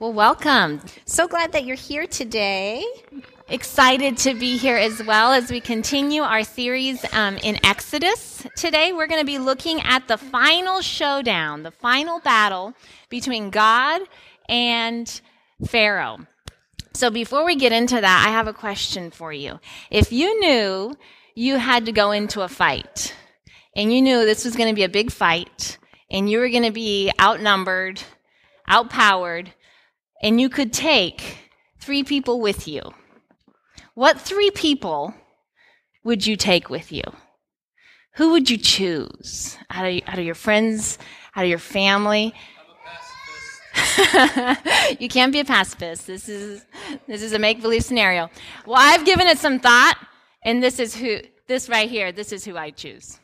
Well, welcome. So glad that you're here today. Excited to be here as well as we continue our series um, in Exodus. Today, we're going to be looking at the final showdown, the final battle between God and Pharaoh. So, before we get into that, I have a question for you. If you knew you had to go into a fight, and you knew this was going to be a big fight, and you were going to be outnumbered, outpowered, and you could take three people with you, what three people would you take with you? Who would you choose out of, out of your friends, out of your family? you can't be a pacifist. This is this is a make believe scenario. Well, I've given it some thought, and this is who this right here. This is who I choose.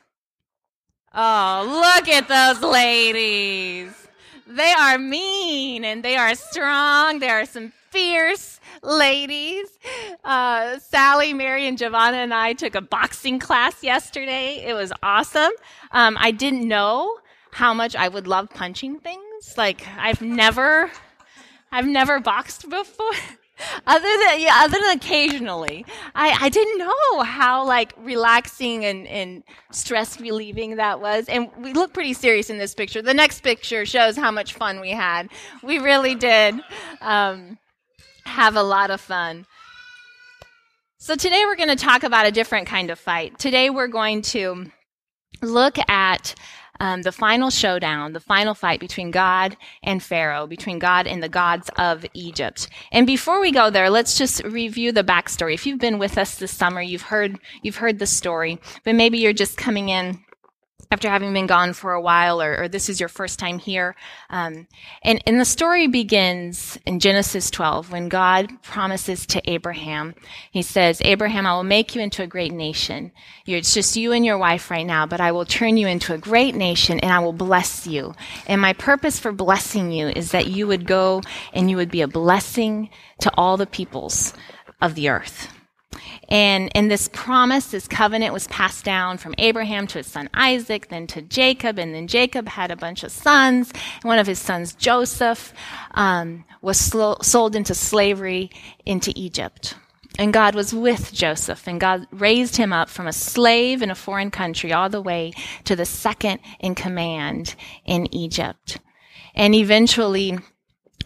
Oh, look at those ladies. They are mean and they are strong. There are some fierce ladies. Uh, Sally, Mary, and Giovanna and I took a boxing class yesterday. It was awesome. Um, I didn't know how much I would love punching things. Like I've never, I've never boxed before. other than yeah, other than occasionally, I, I didn't know how like relaxing and, and stress relieving that was. And we look pretty serious in this picture. The next picture shows how much fun we had. We really did um, have a lot of fun. So today we're going to talk about a different kind of fight. Today we're going to look at um, the final showdown, the final fight between God and Pharaoh, between God and the gods of Egypt. And before we go there, let's just review the backstory. If you've been with us this summer, you've heard you've heard the story, but maybe you're just coming in after having been gone for a while, or, or this is your first time here. Um, and, and the story begins in Genesis 12 when God promises to Abraham. He says, Abraham, I will make you into a great nation. It's just you and your wife right now, but I will turn you into a great nation and I will bless you. And my purpose for blessing you is that you would go and you would be a blessing to all the peoples of the earth. And, and this promise, this covenant was passed down from Abraham to his son Isaac, then to Jacob, and then Jacob had a bunch of sons. One of his sons, Joseph, um, was sold into slavery into Egypt. And God was with Joseph, and God raised him up from a slave in a foreign country all the way to the second in command in Egypt. And eventually,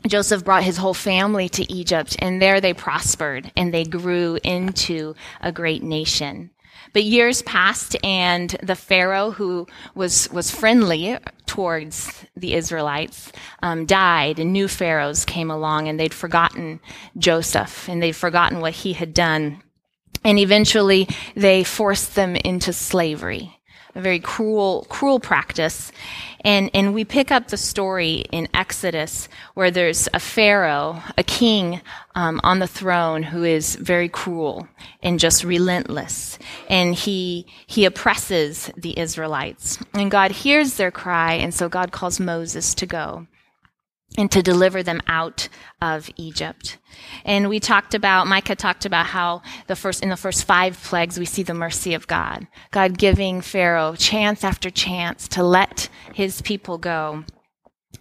Joseph brought his whole family to Egypt, and there they prospered and they grew into a great nation. But years passed, and the Pharaoh, who was, was friendly towards the Israelites, um, died, and new pharaohs came along, and they'd forgotten Joseph, and they'd forgotten what he had done. And eventually, they forced them into slavery a very cruel, cruel practice. And, and we pick up the story in Exodus where there's a Pharaoh, a king um, on the throne who is very cruel and just relentless. And he, he oppresses the Israelites. And God hears their cry, and so God calls Moses to go and to deliver them out of Egypt. And we talked about, Micah talked about how the first, in the first five plagues, we see the mercy of God. God giving Pharaoh chance after chance to let his people go.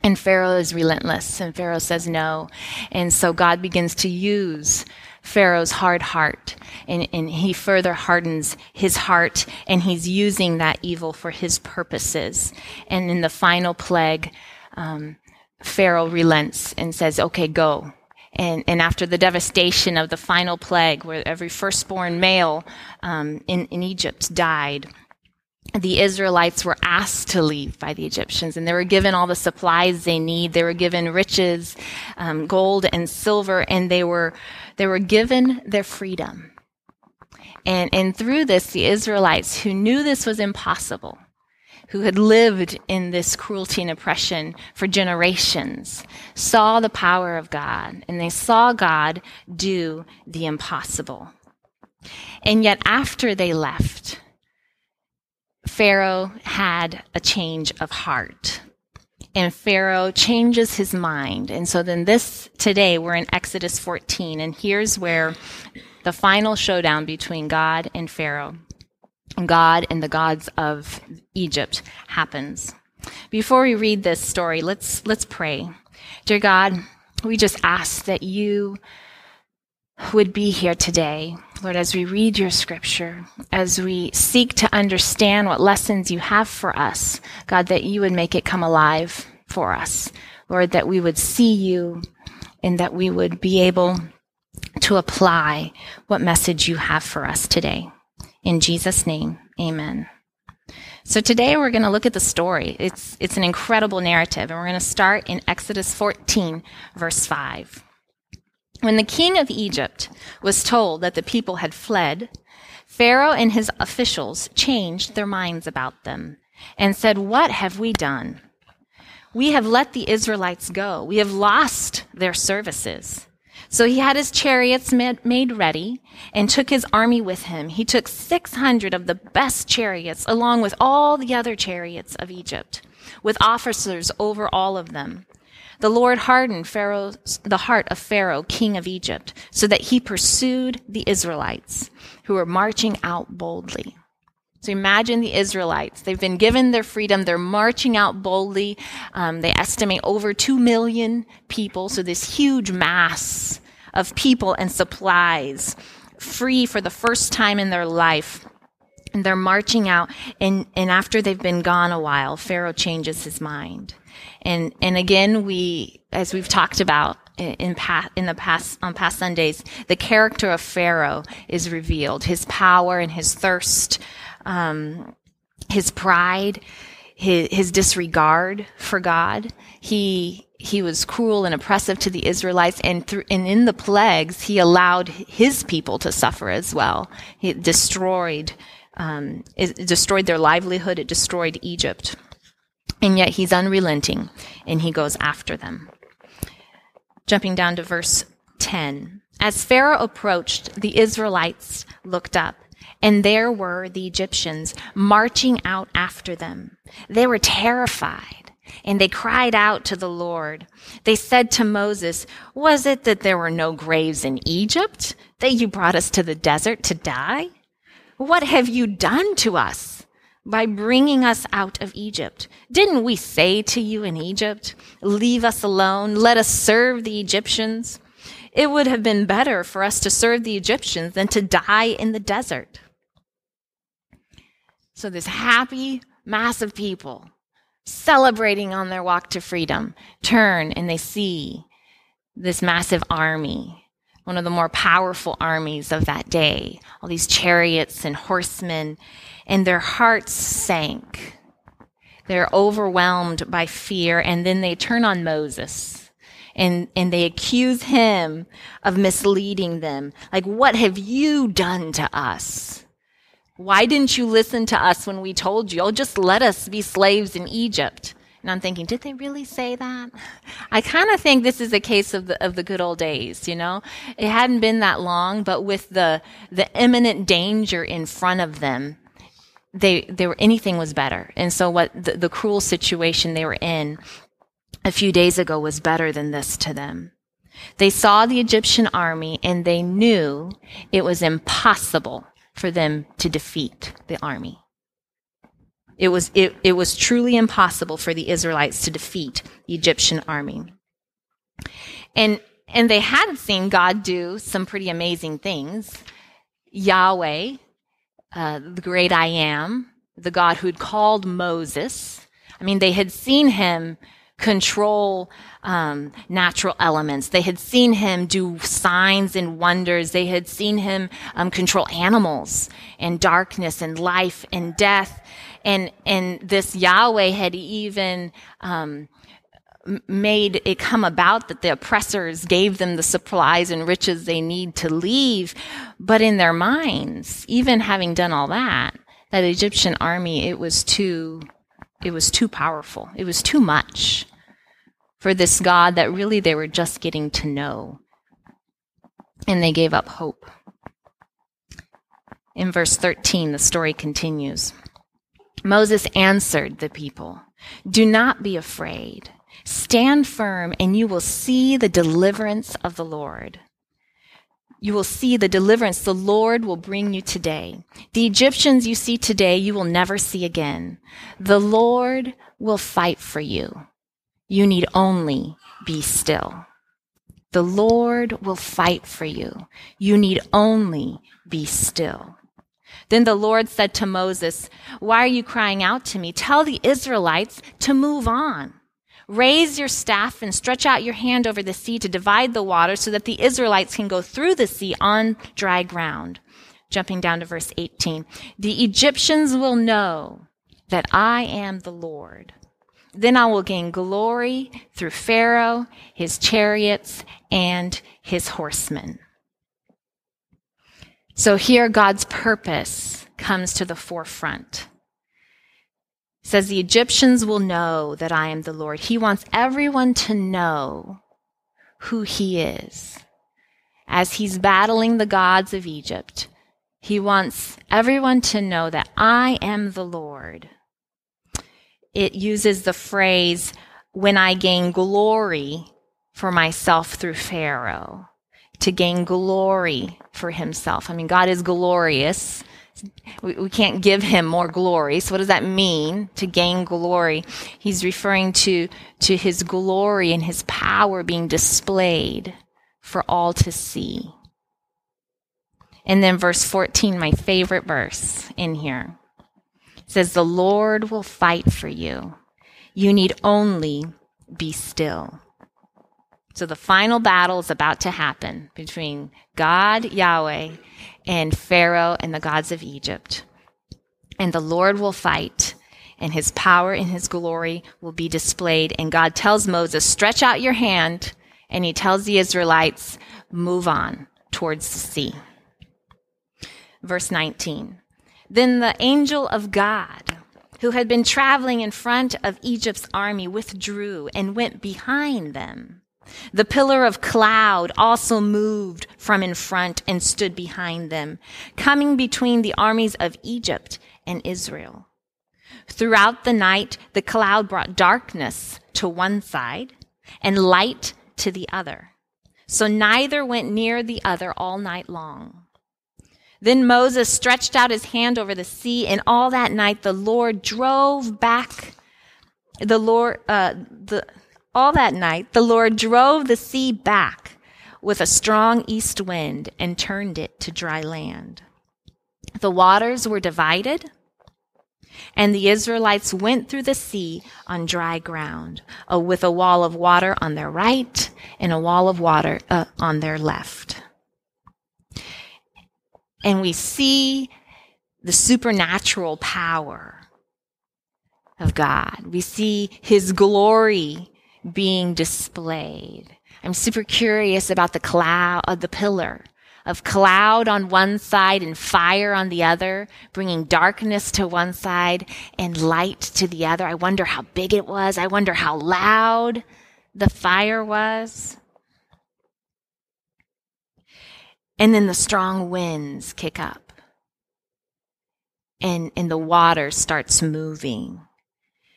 And Pharaoh is relentless, and Pharaoh says no. And so God begins to use Pharaoh's hard heart, and, and, he further hardens his heart, and he's using that evil for his purposes. And in the final plague, um, Pharaoh relents and says, okay, go. And, and after the devastation of the final plague, where every firstborn male um, in, in Egypt died, the Israelites were asked to leave by the Egyptians, and they were given all the supplies they need. They were given riches, um, gold and silver, and they were they were given their freedom. And and through this, the Israelites who knew this was impossible, who had lived in this cruelty and oppression for generations saw the power of God and they saw God do the impossible. And yet, after they left, Pharaoh had a change of heart. And Pharaoh changes his mind. And so then this, today, we're in Exodus 14, and here's where the final showdown between God and Pharaoh God and the gods of Egypt happens. Before we read this story, let's, let's pray. Dear God, we just ask that you would be here today, Lord, as we read your scripture, as we seek to understand what lessons you have for us, God, that you would make it come alive for us. Lord, that we would see you and that we would be able to apply what message you have for us today. In Jesus' name, amen. So today we're going to look at the story. It's, it's an incredible narrative, and we're going to start in Exodus 14, verse 5. When the king of Egypt was told that the people had fled, Pharaoh and his officials changed their minds about them and said, What have we done? We have let the Israelites go. We have lost their services. So he had his chariots made ready and took his army with him. He took 600 of the best chariots along with all the other chariots of Egypt, with officers over all of them. The Lord hardened Pharaoh's, the heart of Pharaoh, king of Egypt, so that he pursued the Israelites who were marching out boldly. So imagine the Israelites. They've been given their freedom. They're marching out boldly. Um, they estimate over 2 million people. So this huge mass of people and supplies free for the first time in their life. And they're marching out. And, and after they've been gone a while, Pharaoh changes his mind. And, and again, we, as we've talked about, in, past, in the past on past Sundays, the character of Pharaoh is revealed. His power and his thirst um, his pride, his, his disregard for God. He he was cruel and oppressive to the Israelites, and through, and in the plagues, he allowed his people to suffer as well. He destroyed um, it destroyed their livelihood. It destroyed Egypt, and yet he's unrelenting, and he goes after them. Jumping down to verse ten. As Pharaoh approached, the Israelites looked up and there were the Egyptians marching out after them. They were terrified and they cried out to the Lord. They said to Moses, Was it that there were no graves in Egypt that you brought us to the desert to die? What have you done to us by bringing us out of Egypt? Didn't we say to you in Egypt, Leave us alone, let us serve the Egyptians? It would have been better for us to serve the Egyptians than to die in the desert. So, this happy mass of people celebrating on their walk to freedom turn and they see this massive army, one of the more powerful armies of that day, all these chariots and horsemen, and their hearts sank. They're overwhelmed by fear, and then they turn on Moses. And, and they accuse him of misleading them. Like, what have you done to us? Why didn't you listen to us when we told you? Oh, just let us be slaves in Egypt. And I'm thinking, did they really say that? I kind of think this is a case of the, of the good old days, you know? It hadn't been that long, but with the, the imminent danger in front of them, they, they were, anything was better. And so what the, the cruel situation they were in a few days ago was better than this to them. They saw the Egyptian army and they knew it was impossible for them to defeat the army. It was, it, it was truly impossible for the Israelites to defeat the Egyptian army. And, and they had seen God do some pretty amazing things. Yahweh, uh, the great I am, the God who'd called Moses. I mean, they had seen him control um, natural elements. They had seen him do signs and wonders. They had seen him um, control animals and darkness and life and death. And and this Yahweh had even um, made it come about that the oppressors gave them the supplies and riches they need to leave. But in their minds, even having done all that, that Egyptian army, it was too it was too powerful. It was too much for this God that really they were just getting to know. And they gave up hope. In verse 13, the story continues. Moses answered the people, Do not be afraid. Stand firm, and you will see the deliverance of the Lord. You will see the deliverance the Lord will bring you today. The Egyptians you see today, you will never see again. The Lord will fight for you. You need only be still. The Lord will fight for you. You need only be still. Then the Lord said to Moses, Why are you crying out to me? Tell the Israelites to move on. Raise your staff and stretch out your hand over the sea to divide the water so that the Israelites can go through the sea on dry ground. Jumping down to verse 18. The Egyptians will know that I am the Lord. Then I will gain glory through Pharaoh, his chariots, and his horsemen. So here God's purpose comes to the forefront says the Egyptians will know that I am the Lord. He wants everyone to know who he is. As he's battling the gods of Egypt, he wants everyone to know that I am the Lord. It uses the phrase, when I gain glory for myself through Pharaoh, to gain glory for himself. I mean, God is glorious we, we can't give him more glory. So what does that mean to gain glory? He's referring to, to his glory and his power being displayed for all to see. And then verse 14, my favorite verse in here says, The Lord will fight for you. You need only be still. So the final battle is about to happen between God, Yahweh, and Pharaoh and the gods of Egypt. And the Lord will fight, and his power and his glory will be displayed. And God tells Moses, stretch out your hand, and he tells the Israelites, move on towards the sea. Verse 19. Then the angel of God, who had been traveling in front of Egypt's army, withdrew and went behind them. The pillar of cloud also moved from in front and stood behind them, coming between the armies of Egypt and Israel. Throughout the night, the cloud brought darkness to one side and light to the other. So neither went near the other all night long. Then Moses stretched out his hand over the sea, and all that night the Lord drove back the Lord, uh, the, all that night, the Lord drove the sea back with a strong east wind and turned it to dry land. The waters were divided, and the Israelites went through the sea on dry ground, uh, with a wall of water on their right and a wall of water uh, on their left. And we see the supernatural power of God. We see his glory being displayed. I'm super curious about the cloud, uh, the pillar of cloud on one side and fire on the other, bringing darkness to one side and light to the other. I wonder how big it was. I wonder how loud the fire was. And then the strong winds kick up and, and the water starts moving.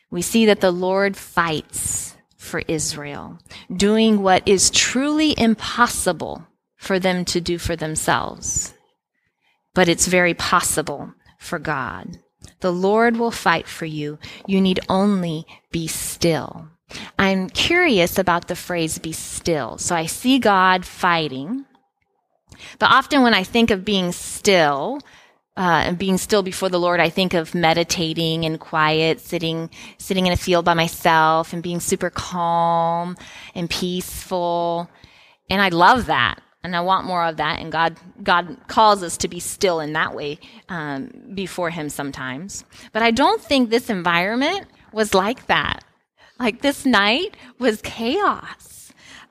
We see that the Lord fights for Israel, doing what is truly impossible for them to do for themselves. But it's very possible for God. The Lord will fight for you. You need only be still. I'm curious about the phrase be still. So I see God fighting. But often when I think of being still, uh, and being still before the Lord, I think of meditating and quiet, sitting, sitting in a field by myself and being super calm and peaceful. And I love that. And I want more of that. And God, God calls us to be still in that way, um, before Him sometimes. But I don't think this environment was like that. Like this night was chaos.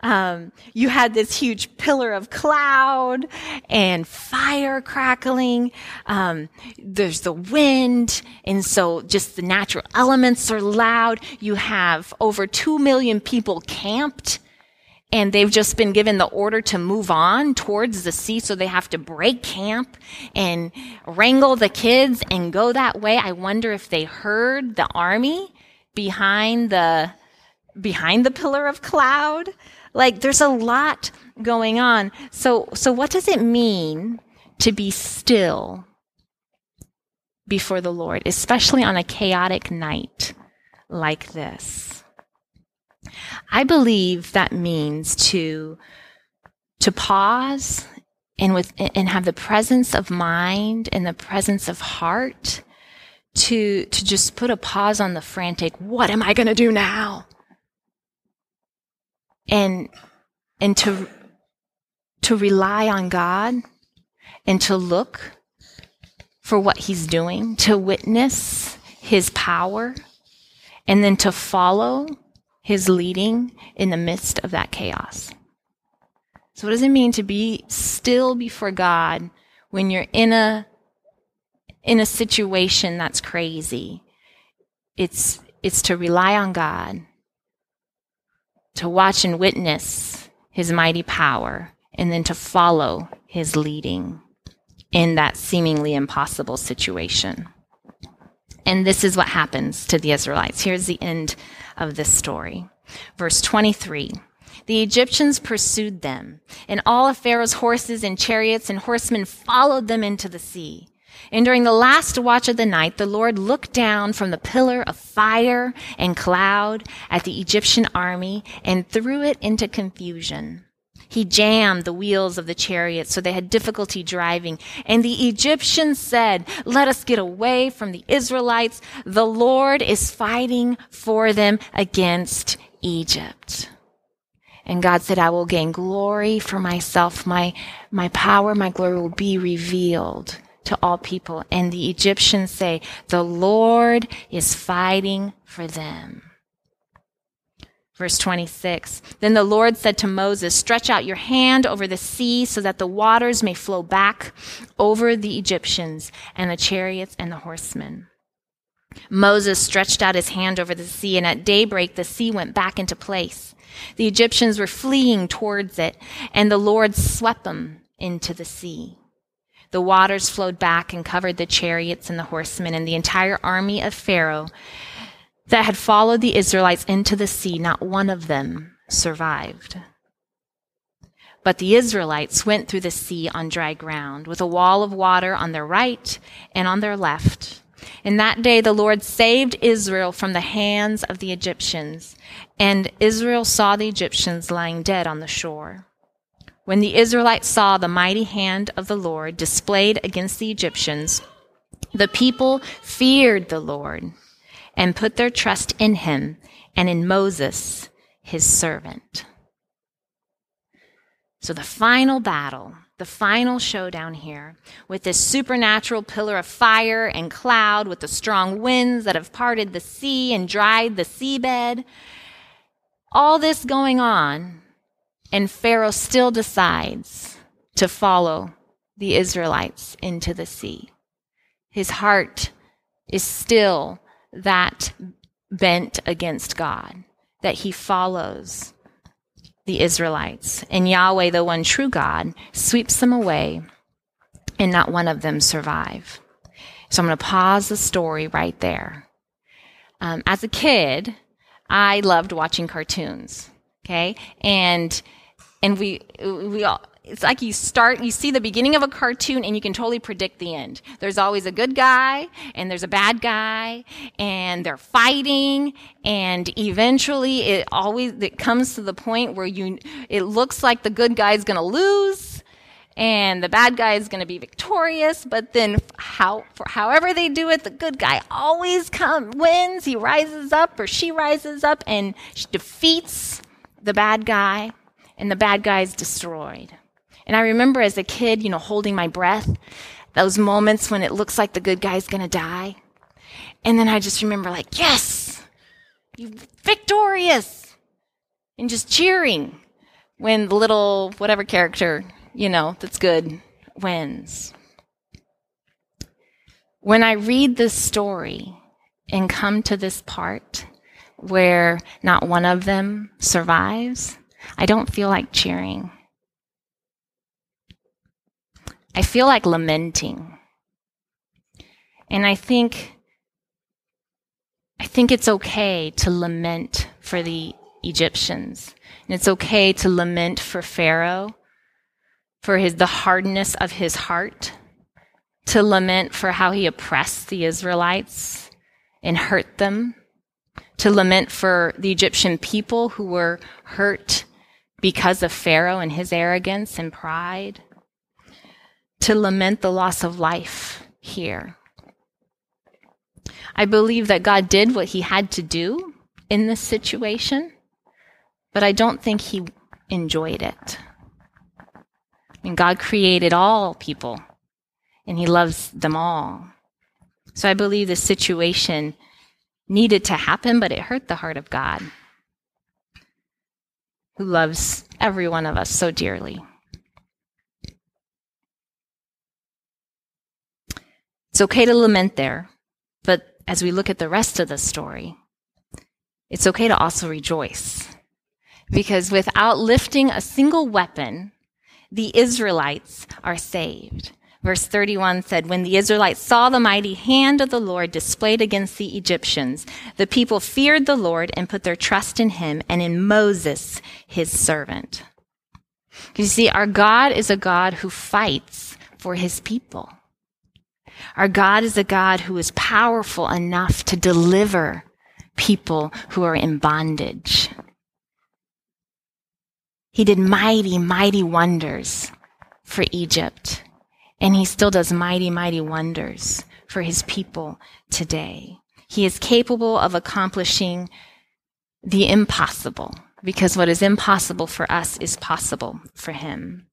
Um, you had this huge pillar of cloud and fire crackling. Um, there's the wind, and so just the natural elements are loud. You have over two million people camped, and they've just been given the order to move on towards the sea, so they have to break camp and wrangle the kids and go that way. I wonder if they heard the army behind the behind the pillar of cloud. Like there's a lot going on. So, so what does it mean to be still before the Lord, especially on a chaotic night like this? I believe that means to to pause and with and have the presence of mind and the presence of heart to to just put a pause on the frantic what am i going to do now and and to to rely on god and to look for what he's doing to witness his power and then to follow his leading in the midst of that chaos so what does it mean to be still before god when you're in a in a situation that's crazy. It's, it's to rely on God, to watch and witness his mighty power, and then to follow his leading in that seemingly impossible situation. And this is what happens to the Israelites. Here's the end of this story. Verse 23. The Egyptians pursued them, and all of Pharaoh's horses and chariots and horsemen followed them into the sea. And during the last watch of the night, the Lord looked down from the pillar of fire and cloud at the Egyptian army and threw it into confusion. He jammed the wheels of the chariots so they had difficulty driving. And the Egyptians said, let us get away from the Israelites. The Lord is fighting for them against Egypt. And God said, I will gain glory for myself. My, my power, my glory will be revealed to all people. And the Egyptians say, the Lord is fighting for them. Verse 26. Then the Lord said to Moses, stretch out your hand over the sea so that the waters may flow back over the Egyptians and the chariots and the horsemen. Moses stretched out his hand over the sea and at daybreak the sea went back into place. The Egyptians were fleeing towards it and the Lord swept them into the sea. The waters flowed back and covered the chariots and the horsemen and the entire army of Pharaoh that had followed the Israelites into the sea. Not one of them survived. But the Israelites went through the sea on dry ground, with a wall of water on their right and on their left. In that day the Lord saved Israel from the hands of the Egyptians, and Israel saw the Egyptians lying dead on the shore. When the Israelites saw the mighty hand of the Lord displayed against the Egyptians, the people feared the Lord and put their trust in him and in Moses, his servant. So the final battle, the final showdown here, with this supernatural pillar of fire and cloud, with the strong winds that have parted the sea and dried the seabed, all this going on and Pharaoh still decides to follow the Israelites into the sea. His heart is still that bent against God, that he follows the Israelites. And Yahweh, the one true God, sweeps them away, and not one of them survive. So I'm going to pause the story right there. Um, as a kid, I loved watching cartoons. Okay. And and we we all it's like you start you see the beginning of a cartoon and you can totally predict the end. There's always a good guy and there's a bad guy and they're fighting and eventually it always it comes to the point where you it looks like the good guy is going to lose and the bad guy is going to be victorious but then how however they do it the good guy always come wins. He rises up or she rises up and defeats the bad guy and the bad guy is destroyed. And I remember as a kid, you know, holding my breath, those moments when it looks like the good guy's to die. And then I just remember like, yes, you victorious. And just cheering when the little whatever character, you know, that's good wins. When I read this story and come to this part where not one of them survives, I don't feel like cheering. I feel like lamenting. And I think I think it's okay to lament for the Egyptians. And it's okay to lament for Pharaoh for his the hardness of his heart, to lament for how he oppressed the Israelites and hurt them, to lament for the Egyptian people who were hurt because of Pharaoh and his arrogance and pride, to lament the loss of life here. I believe that God did what he had to do in this situation, but I don't think he enjoyed it. I mean, God created all people and he loves them all. So I believe the situation needed to happen, but it hurt the heart of God, who loves every one of us so dearly. It's okay to lament there, but as we look at the rest of the story, it's okay to also rejoice. Because without lifting a single weapon, the Israelites are saved. Verse 31 said, When the Israelites saw the mighty hand of the Lord displayed against the Egyptians, the people feared the Lord and put their trust in him and in Moses, his servant. You see, our God is a God who fights for his people. Our God is a God who is powerful enough to deliver people who are in bondage. He did mighty, mighty wonders for Egypt. And he still does mighty, mighty wonders for his people today. He is capable of accomplishing the impossible because what is impossible for us is possible for him.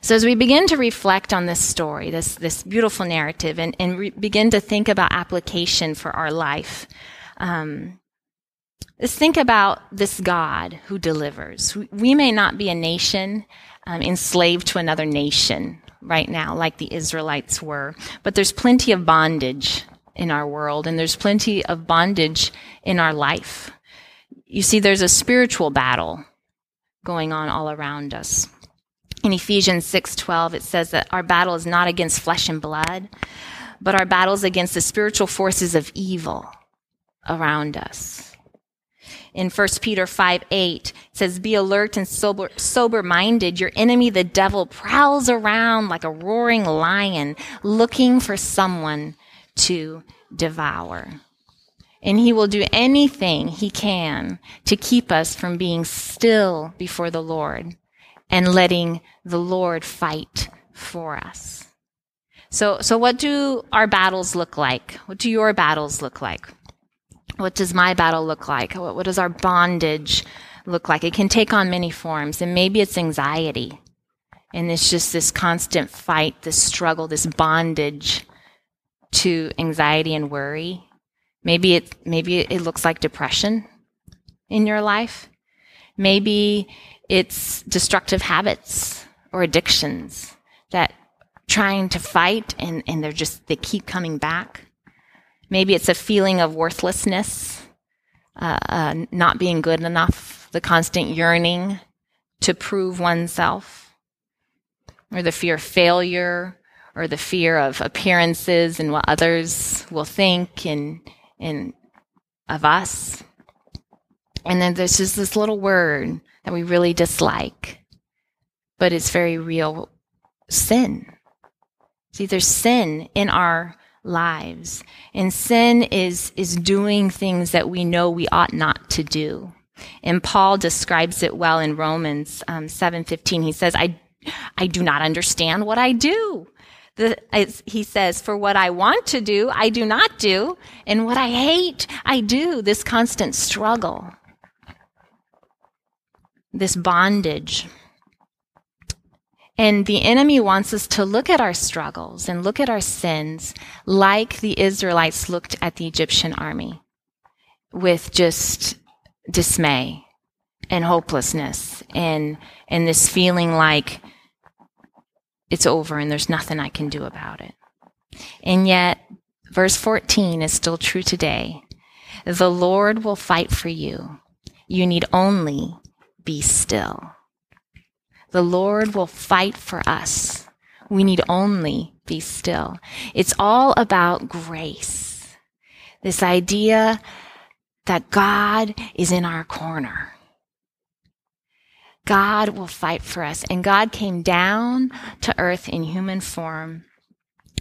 So as we begin to reflect on this story, this, this beautiful narrative, and, and re- begin to think about application for our life, um, let's think about this God who delivers. We may not be a nation um, enslaved to another nation right now, like the Israelites were. But there's plenty of bondage in our world, and there's plenty of bondage in our life. You see, there's a spiritual battle going on all around us. In Ephesians 6:12 it says that our battle is not against flesh and blood, but our battle is against the spiritual forces of evil around us in 1 Peter 5 8 says, Be alert and sober, sober minded. Your enemy, the devil, prowls around like a roaring lion looking for someone to devour. And he will do anything he can to keep us from being still before the Lord and letting the Lord fight for us. So, so what do our battles look like? What do your battles look like? What does my battle look like? What, what does our bondage look like? It can take on many forms, and maybe it's anxiety. And it's just this constant fight, this struggle, this bondage to anxiety and worry. Maybe it, maybe it looks like depression in your life. Maybe it's destructive habits or addictions that trying to fight and, and they're just, they keep coming back. Maybe it's a feeling of worthlessness, uh, uh, not being good enough, the constant yearning to prove oneself, or the fear of failure, or the fear of appearances and what others will think and, and of us. And then there's just this little word that we really dislike, but it's very real sin. See, there's sin in our lives. And sin is, is doing things that we know we ought not to do. And Paul describes it well in Romans um, 7:15. He says, "I, I do not understand what I do." The, he says, "For what I want to do, I do not do, and what I hate, I do." This constant struggle, this bondage. And the enemy wants us to look at our struggles and look at our sins like the Israelites looked at the Egyptian army with just dismay and hopelessness and, and this feeling like it's over and there's nothing I can do about it. And yet, verse 14 is still true today. The Lord will fight for you. You need only be still. The Lord will fight for us. We need only be still. It's all about grace. This idea that God is in our corner. God will fight for us. And God came down to earth in human form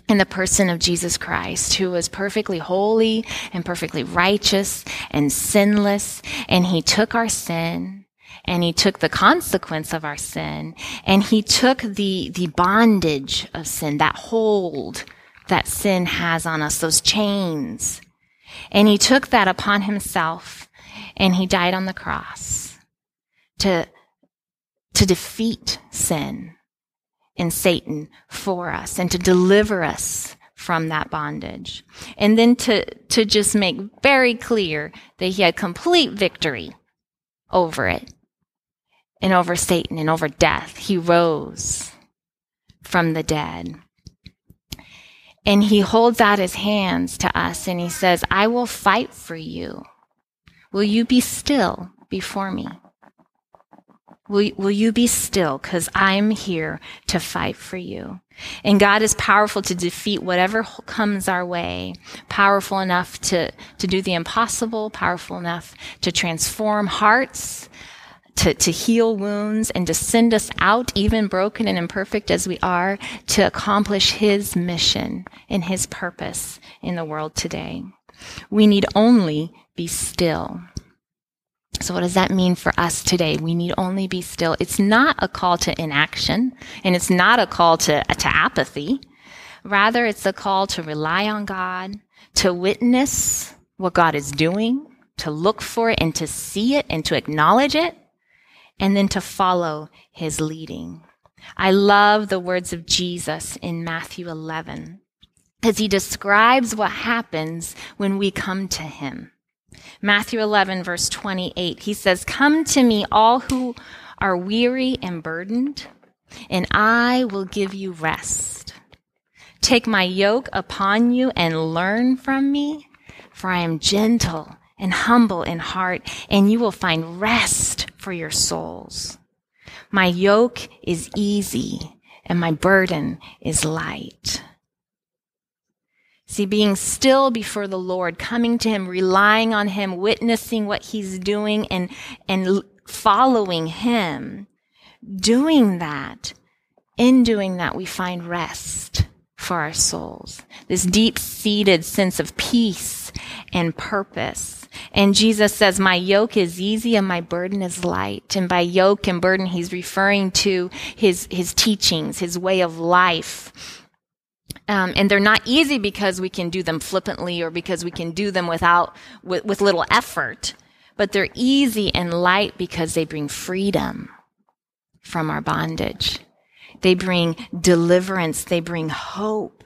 in the person of Jesus Christ, who was perfectly holy and perfectly righteous and sinless. And he took our sin and he took the consequence of our sin and he took the, the bondage of sin, that hold that sin has on us, those chains. And he took that upon himself and he died on the cross to, to defeat sin and Satan for us and to deliver us from that bondage. And then to, to just make very clear that he had complete victory over it and over Satan and over death. He rose from the dead. And he holds out his hands to us and he says, I will fight for you. Will you be still before me? Will, will you be still? Because I'm here to fight for you. And God is powerful to defeat whatever comes our way, powerful enough to, to do the impossible, powerful enough to transform hearts, to, to heal wounds, and to send us out, even broken and imperfect as we are, to accomplish His mission and His purpose in the world today. We need only be still. So what does that mean for us today? We need only be still. It's not a call to inaction and it's not a call to, to apathy. Rather, it's a call to rely on God, to witness what God is doing, to look for it and to see it and to acknowledge it, and then to follow his leading. I love the words of Jesus in Matthew 11 as he describes what happens when we come to him. Matthew 11, verse 28, he says, Come to me, all who are weary and burdened, and I will give you rest. Take my yoke upon you and learn from me, for I am gentle and humble in heart, and you will find rest for your souls. My yoke is easy, and my burden is light. See, being still before the Lord, coming to Him, relying on Him, witnessing what He's doing and, and following Him, doing that, in doing that, we find rest for our souls. This deep seated sense of peace and purpose. And Jesus says, my yoke is easy and my burden is light. And by yoke and burden, he's referring to his, his teachings, his way of life um, and they're not easy because we can do them flippantly or because we can do them without, with, with little effort. But they're easy and light because they bring freedom from our bondage. They bring deliverance. They bring hope.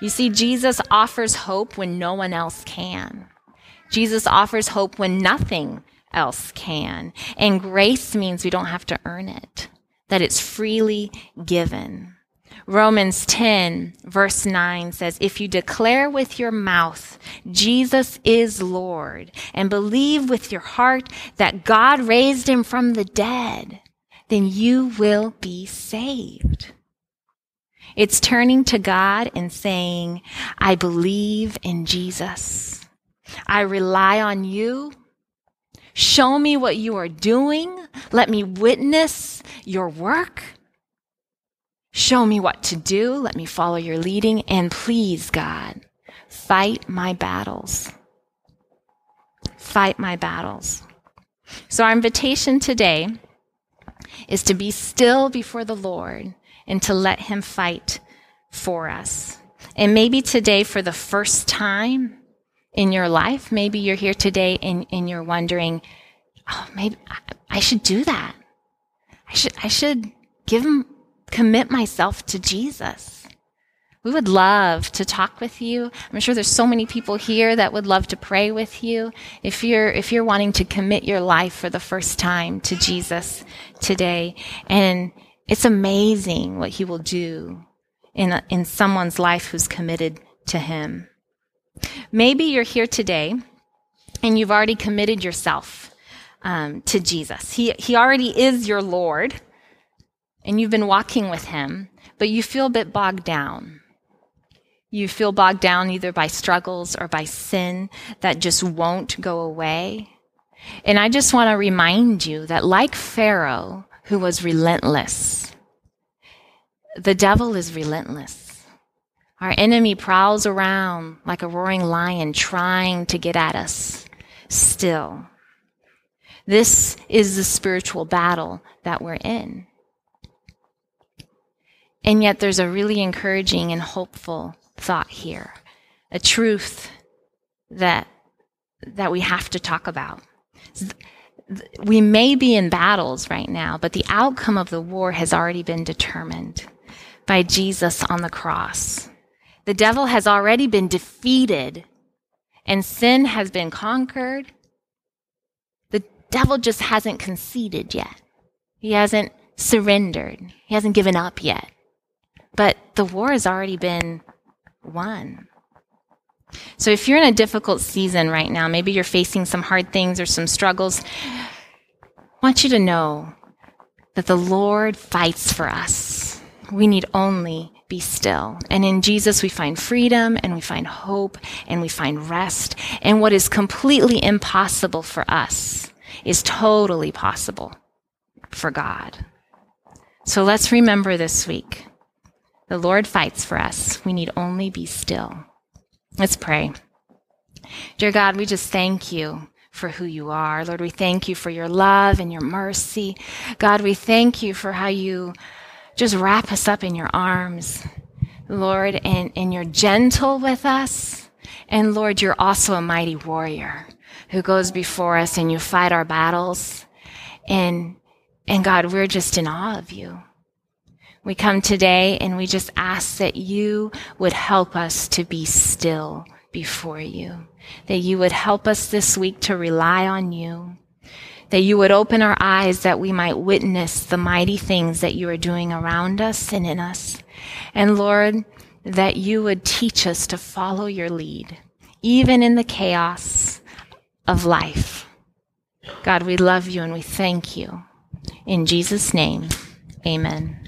You see, Jesus offers hope when no one else can. Jesus offers hope when nothing else can. And grace means we don't have to earn it, that it's freely given. Romans 10 verse 9 says, if you declare with your mouth Jesus is Lord and believe with your heart that God raised him from the dead, then you will be saved. It's turning to God and saying, I believe in Jesus. I rely on you. Show me what you are doing. Let me witness your work. Show me what to do. Let me follow your leading. And please, God, fight my battles. Fight my battles. So, our invitation today is to be still before the Lord and to let Him fight for us. And maybe today, for the first time in your life, maybe you're here today and, and you're wondering, oh, maybe I, should do that. I should, I should give Him commit myself to Jesus. We would love to talk with you. I'm sure there's so many people here that would love to pray with you. If you're, if you're wanting to commit your life for the first time to Jesus today, and it's amazing what he will do in, a, in someone's life who's committed to him. Maybe you're here today and you've already committed yourself um, to Jesus. He, he already is your Lord and you've been walking with him, but you feel a bit bogged down. You feel bogged down either by struggles or by sin that just won't go away. And I just want to remind you that like Pharaoh, who was relentless, the devil is relentless. Our enemy prowls around like a roaring lion trying to get at us still. This is the spiritual battle that we're in. And yet, there's a really encouraging and hopeful thought here, a truth that, that we have to talk about. We may be in battles right now, but the outcome of the war has already been determined by Jesus on the cross. The devil has already been defeated, and sin has been conquered. The devil just hasn't conceded yet. He hasn't surrendered. He hasn't given up yet. But the war has already been won. So if you're in a difficult season right now, maybe you're facing some hard things or some struggles, I want you to know that the Lord fights for us. We need only be still. And in Jesus, we find freedom and we find hope and we find rest. And what is completely impossible for us is totally possible for God. So let's remember this week the Lord fights for us. We need only be still. Let's pray. Dear God, we just thank you for who you are. Lord, we thank you for your love and your mercy. God, we thank you for how you just wrap us up in your arms, Lord, and, and you're gentle with us. And Lord, you're also a mighty warrior who goes before us and you fight our battles. And, and God, we're just in awe of you. We come today and we just ask that you would help us to be still before you, that you would help us this week to rely on you, that you would open our eyes that we might witness the mighty things that you are doing around us and in us. And Lord, that you would teach us to follow your lead, even in the chaos of life. God, we love you and we thank you. In Jesus' name, amen.